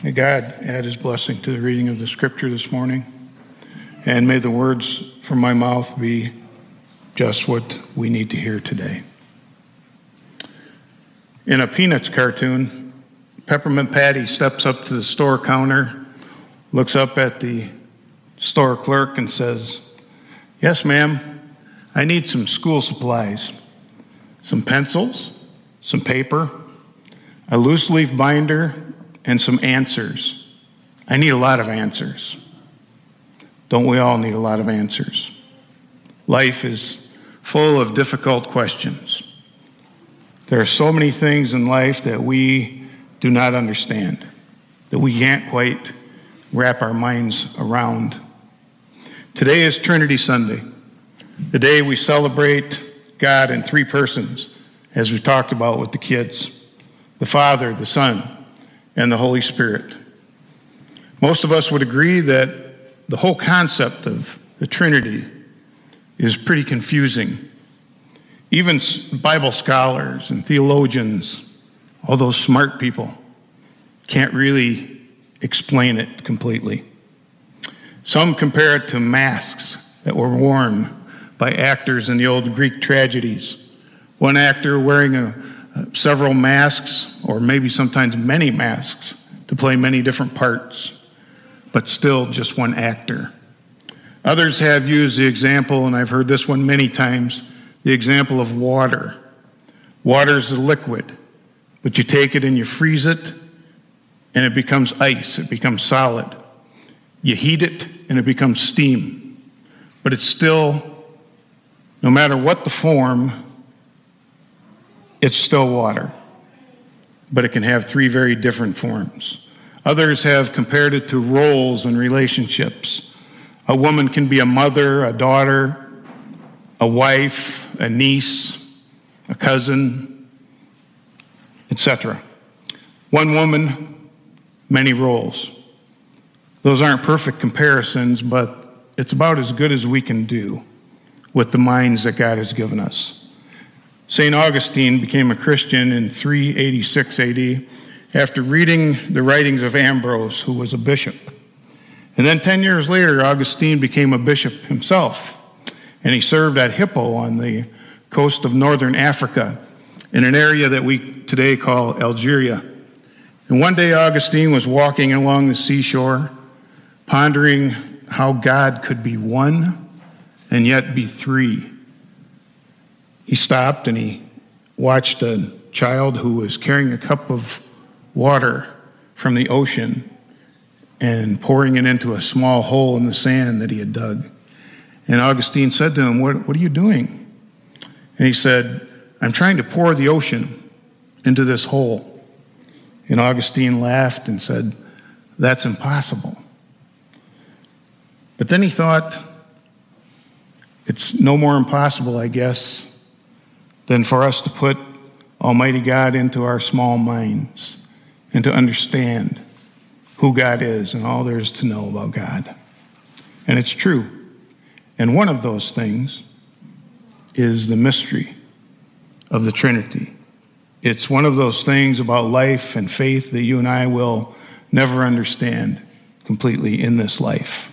May God add his blessing to the reading of the scripture this morning. And may the words from my mouth be just what we need to hear today. In a Peanuts cartoon, Peppermint Patty steps up to the store counter, looks up at the store clerk, and says, Yes, ma'am, I need some school supplies, some pencils, some paper, a loose leaf binder, and some answers. I need a lot of answers. Don't we all need a lot of answers? Life is full of difficult questions. There are so many things in life that we do not understand, that we can't quite wrap our minds around. Today is Trinity Sunday, the day we celebrate God in three persons, as we talked about with the kids the Father, the Son, and the Holy Spirit. Most of us would agree that the whole concept of the Trinity is pretty confusing. Even Bible scholars and theologians, all those smart people, can't really explain it completely. Some compare it to masks that were worn by actors in the old Greek tragedies. One actor wearing a, several masks, or maybe sometimes many masks, to play many different parts, but still just one actor. Others have used the example, and I've heard this one many times the example of water. Water is a liquid, but you take it and you freeze it, and it becomes ice, it becomes solid. You heat it, and it becomes steam. But it's still, no matter what the form, it's still water. But it can have three very different forms. Others have compared it to roles and relationships. A woman can be a mother, a daughter, a wife, a niece, a cousin, etc. One woman, many roles. Those aren't perfect comparisons, but it's about as good as we can do with the minds that God has given us. St. Augustine became a Christian in 386 AD after reading the writings of Ambrose, who was a bishop. And then 10 years later, Augustine became a bishop himself and he served at Hippo on the coast of northern Africa in an area that we today call Algeria. And one day, Augustine was walking along the seashore, pondering how God could be one and yet be three. He stopped and he watched a child who was carrying a cup of water from the ocean and pouring it into a small hole in the sand that he had dug. And Augustine said to him, What, what are you doing? And he said, I'm trying to pour the ocean into this hole. And Augustine laughed and said, That's impossible. But then he thought, It's no more impossible, I guess, than for us to put Almighty God into our small minds and to understand who God is and all there is to know about God. And it's true. And one of those things is the mystery of the Trinity. It's one of those things about life and faith that you and I will never understand completely in this life.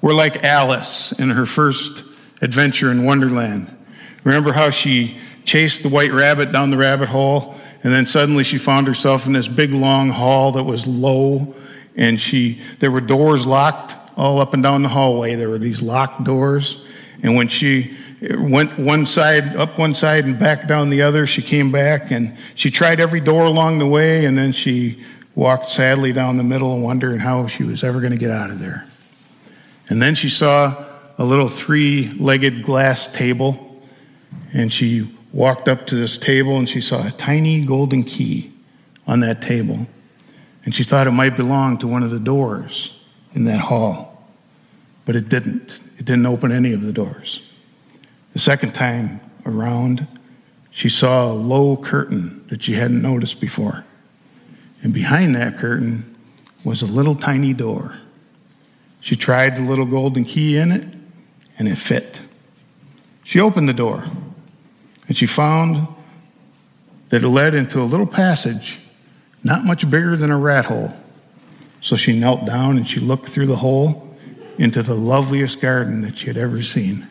We're like Alice in her first adventure in Wonderland. Remember how she chased the white rabbit down the rabbit hole, and then suddenly she found herself in this big long hall that was low, and she there were doors locked all up and down the hallway. There were these locked doors. And when she went one side, up one side, and back down the other, she came back and she tried every door along the way. And then she walked sadly down the middle, wondering how she was ever going to get out of there. And then she saw a little three legged glass table. And she walked up to this table and she saw a tiny golden key on that table. And she thought it might belong to one of the doors in that hall but it didn't. It didn't open any of the doors. The second time around, she saw a low curtain that she hadn't noticed before. And behind that curtain was a little tiny door. She tried the little golden key in it, and it fit. She opened the door, and she found that it led into a little passage, not much bigger than a rat hole. So she knelt down and she looked through the hole into the loveliest garden that she had ever seen.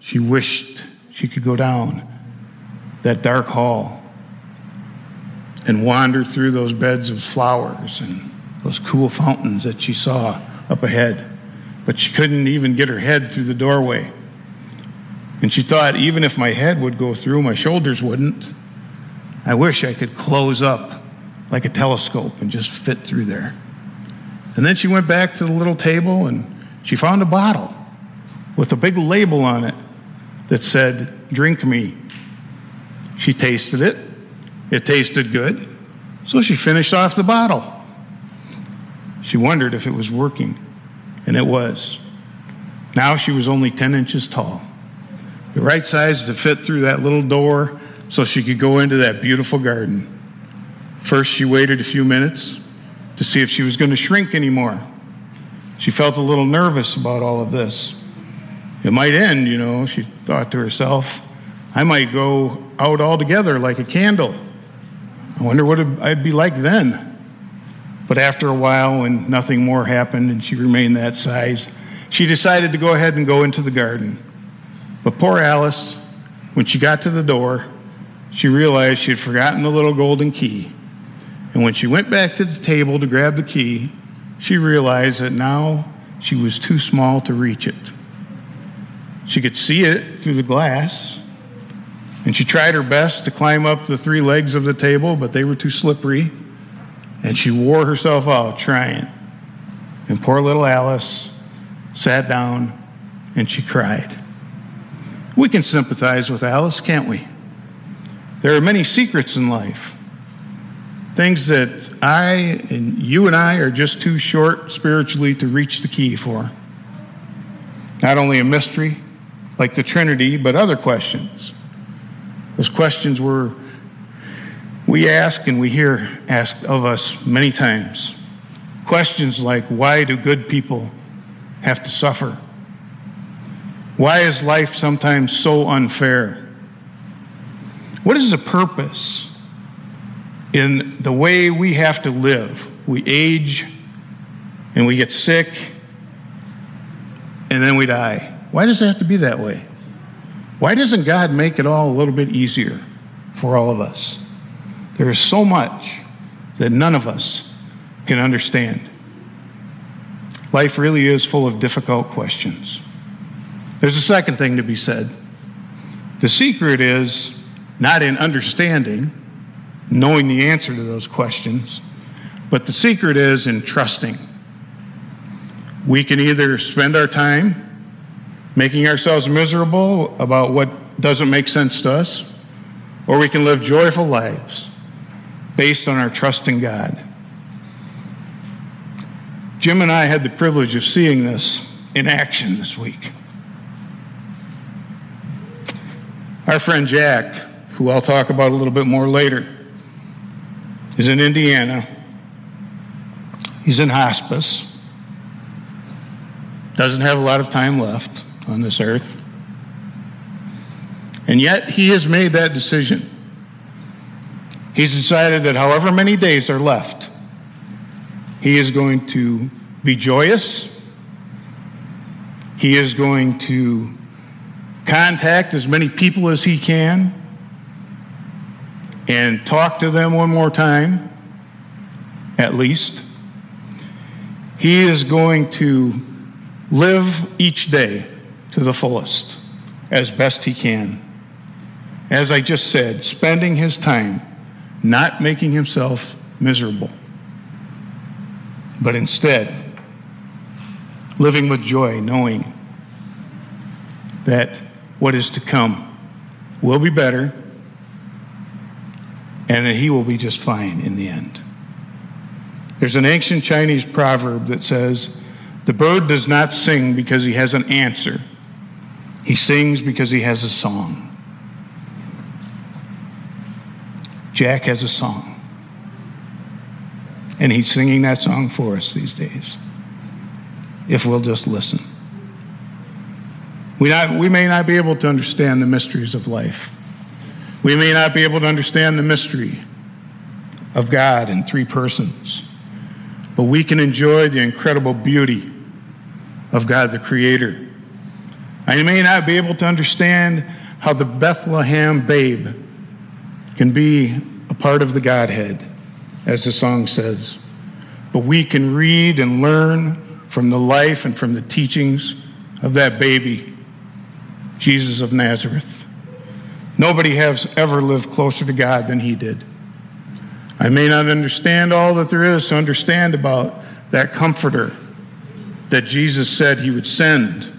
She wished she could go down that dark hall and wander through those beds of flowers and those cool fountains that she saw up ahead. But she couldn't even get her head through the doorway. And she thought, even if my head would go through, my shoulders wouldn't. I wish I could close up like a telescope and just fit through there. And then she went back to the little table and she found a bottle with a big label on it that said, Drink me. She tasted it. It tasted good. So she finished off the bottle. She wondered if it was working, and it was. Now she was only 10 inches tall, the right size to fit through that little door so she could go into that beautiful garden. First, she waited a few minutes to see if she was going to shrink anymore. She felt a little nervous about all of this. It might end, you know, she thought to herself. I might go out altogether like a candle. I wonder what I'd be like then. But after a while, when nothing more happened and she remained that size, she decided to go ahead and go into the garden. But poor Alice, when she got to the door, she realized she had forgotten the little golden key. And when she went back to the table to grab the key, she realized that now she was too small to reach it. She could see it through the glass, and she tried her best to climb up the three legs of the table, but they were too slippery, and she wore herself out trying. And poor little Alice sat down and she cried. We can sympathize with Alice, can't we? There are many secrets in life, things that I and you and I are just too short spiritually to reach the key for. Not only a mystery, like the Trinity, but other questions. Those questions were we ask and we hear asked of us many times. Questions like why do good people have to suffer? Why is life sometimes so unfair? What is the purpose in the way we have to live? We age and we get sick and then we die. Why does it have to be that way? Why doesn't God make it all a little bit easier for all of us? There is so much that none of us can understand. Life really is full of difficult questions. There's a second thing to be said. The secret is not in understanding, knowing the answer to those questions, but the secret is in trusting. We can either spend our time making ourselves miserable about what doesn't make sense to us, or we can live joyful lives based on our trust in God. Jim and I had the privilege of seeing this in action this week. Our friend Jack, who I'll talk about a little bit more later, is in Indiana. He's in hospice, doesn't have a lot of time left on this earth. And yet, he has made that decision. He's decided that however many days are left, he is going to be joyous. He is going to contact as many people as he can and talk to them one more time, at least. He is going to live each day to the fullest as best he can. As I just said, spending his time not making himself miserable, but instead living with joy, knowing that what is to come will be better and that he will be just fine in the end. There's an ancient Chinese proverb that says, The bird does not sing because he has an answer he sings because he has a song. Jack has a song. And he's singing that song for us these days, if we'll just listen. We, not, we may not be able to understand the mysteries of life. We may not be able to understand the mystery of God in three persons. but we can enjoy the incredible beauty of God the Creator. I may not be able to understand how the Bethlehem babe can be a part of the Godhead, as the song says, but we can read and learn from the life and from the teachings of that baby, Jesus of Nazareth. Nobody has ever lived closer to God than he did. I may not understand all that there is to understand about that comforter that Jesus said he would send.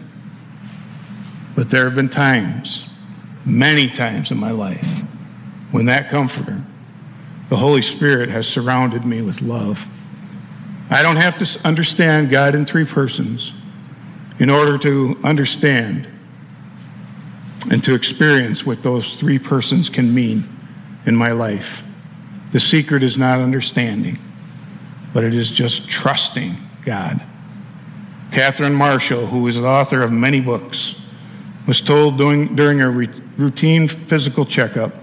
But there have been times, many times in my life, when that comforter, the Holy Spirit, has surrounded me with love. I don't have to understand God in three persons in order to understand and to experience what those three persons can mean in my life. The secret is not understanding, but it is just trusting God. Catherine Marshall, who is the author of many books, was told during, during a routine physical checkup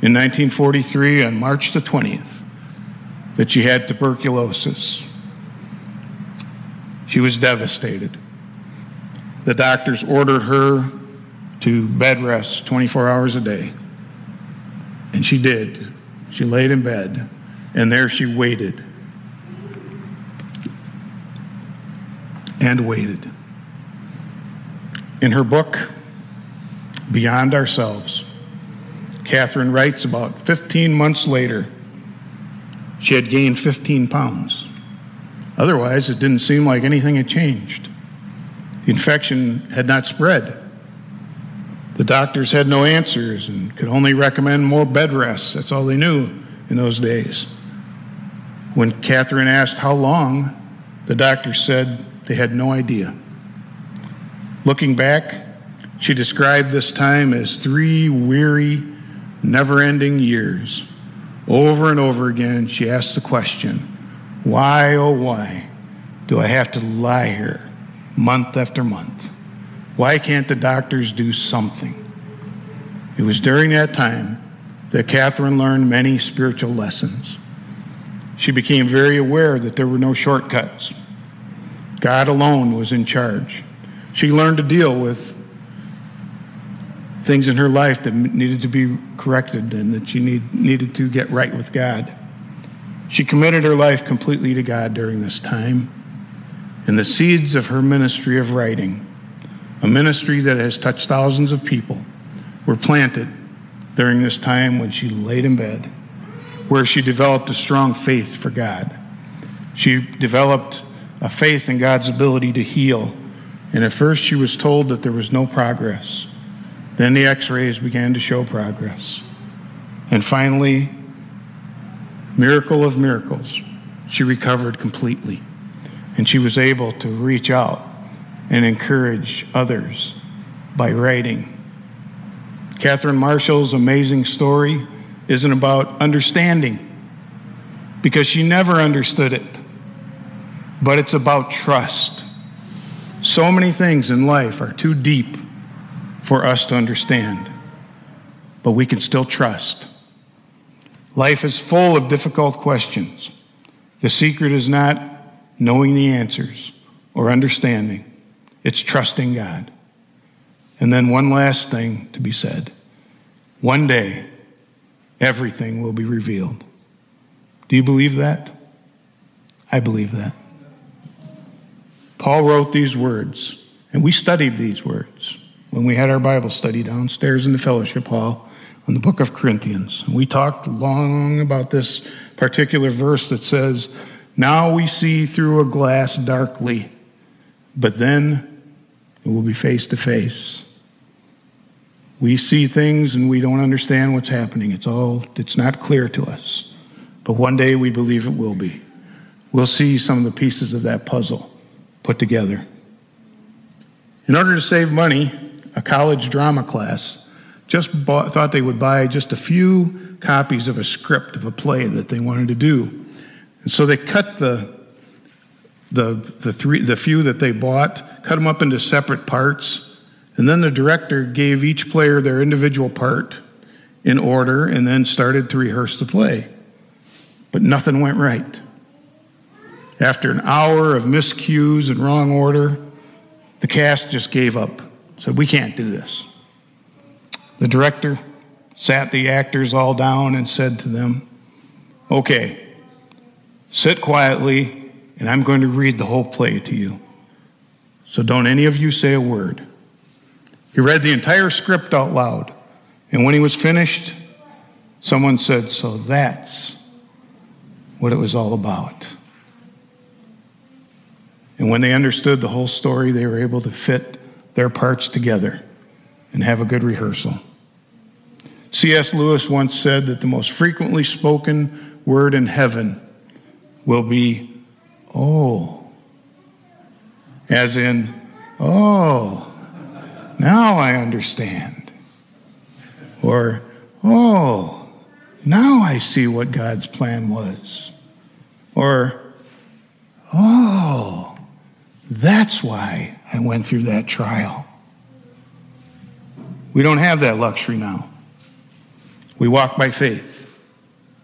in 1943 on March the 20th that she had tuberculosis. She was devastated. The doctors ordered her to bed rest 24 hours a day. And she did. She laid in bed, and there she waited and waited. In her book, Beyond Ourselves, Catherine writes about 15 months later, she had gained 15 pounds. Otherwise, it didn't seem like anything had changed. The infection had not spread. The doctors had no answers and could only recommend more bed rests. That's all they knew in those days. When Catherine asked how long, the doctor said they had no idea. Looking back, she described this time as three weary, never ending years. Over and over again, she asked the question why, oh, why do I have to lie here month after month? Why can't the doctors do something? It was during that time that Catherine learned many spiritual lessons. She became very aware that there were no shortcuts. God alone was in charge. She learned to deal with things in her life that needed to be corrected and that she need, needed to get right with God. She committed her life completely to God during this time. And the seeds of her ministry of writing a ministry that has touched thousands of people, were planted during this time when she laid in bed, where she developed a strong faith for God. She developed a faith in God's ability to heal. And at first, she was told that there was no progress. Then the x rays began to show progress. And finally, miracle of miracles, she recovered completely. And she was able to reach out and encourage others by writing. Catherine Marshall's amazing story isn't about understanding because she never understood it, but it's about trust. So many things in life are too deep for us to understand, but we can still trust. Life is full of difficult questions. The secret is not knowing the answers or understanding, it's trusting God. And then one last thing to be said. One day, everything will be revealed. Do you believe that? I believe that. Paul wrote these words, and we studied these words when we had our Bible study downstairs in the fellowship hall on the book of Corinthians. And we talked long about this particular verse that says, Now we see through a glass darkly but then it will be face to face. We see things and we don't understand what's happening. It's all, it's not clear to us. But one day we believe it will be. We'll see some of the pieces of that puzzle put together. In order to save money, a college drama class just bought, thought they would buy just a few copies of a script of a play that they wanted to do. And so they cut the the, the, three, the few that they bought, cut them up into separate parts, and then the director gave each player their individual part in order and then started to rehearse the play. But nothing went right. After an hour of miscues and wrong order, the cast just gave up. Said, We can't do this. The director sat the actors all down and said to them, Okay, sit quietly, and I'm going to read the whole play to you. So don't any of you say a word. He read the entire script out loud, and when he was finished, someone said, So that's what it was all about. And when they understood the whole story, they were able to fit their parts together and have a good rehearsal. C.S. Lewis once said that the most frequently spoken word in heaven will be, oh, as in, oh, now I understand. Or, oh, now I see what God's plan was. Or, oh, that's why I went through that trial. We don't have that luxury now. We walk by faith,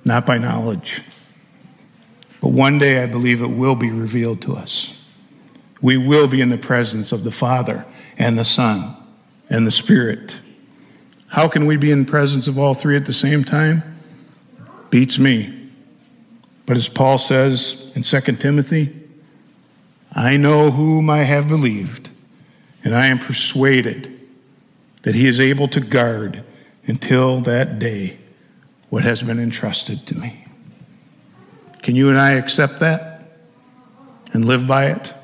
not by knowledge. But one day I believe it will be revealed to us. We will be in the presence of the Father and the Son and the Spirit. How can we be in presence of all three at the same time? Beats me. But as Paul says in 2 Timothy, I know whom I have believed, and I am persuaded that he is able to guard until that day what has been entrusted to me. Can you and I accept that and live by it?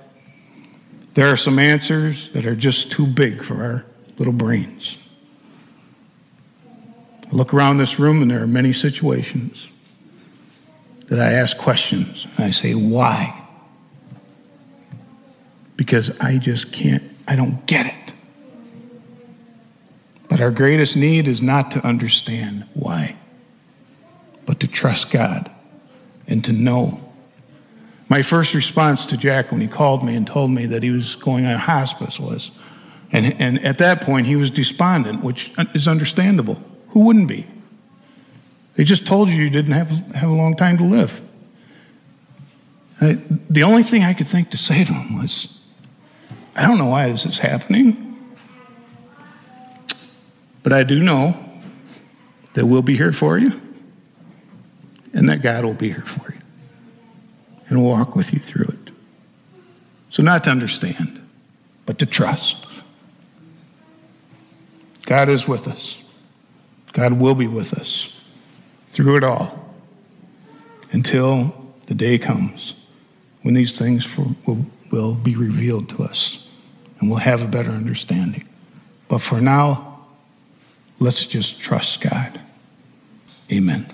There are some answers that are just too big for our little brains. I look around this room and there are many situations that I ask questions and I say, why? because I just can't, I don't get it. But our greatest need is not to understand why, but to trust God and to know. My first response to Jack when he called me and told me that he was going on hospice was, and, and at that point he was despondent, which is understandable. Who wouldn't be? They just told you you didn't have, have a long time to live. I, the only thing I could think to say to him was, I don't know why this is happening. But I do know that we'll be here for you and that God will be here for you and walk with you through it. So, not to understand, but to trust. God is with us. God will be with us through it all until the day comes when these things will will be revealed to us and we'll have a better understanding. But for now, let's just trust God. Amen.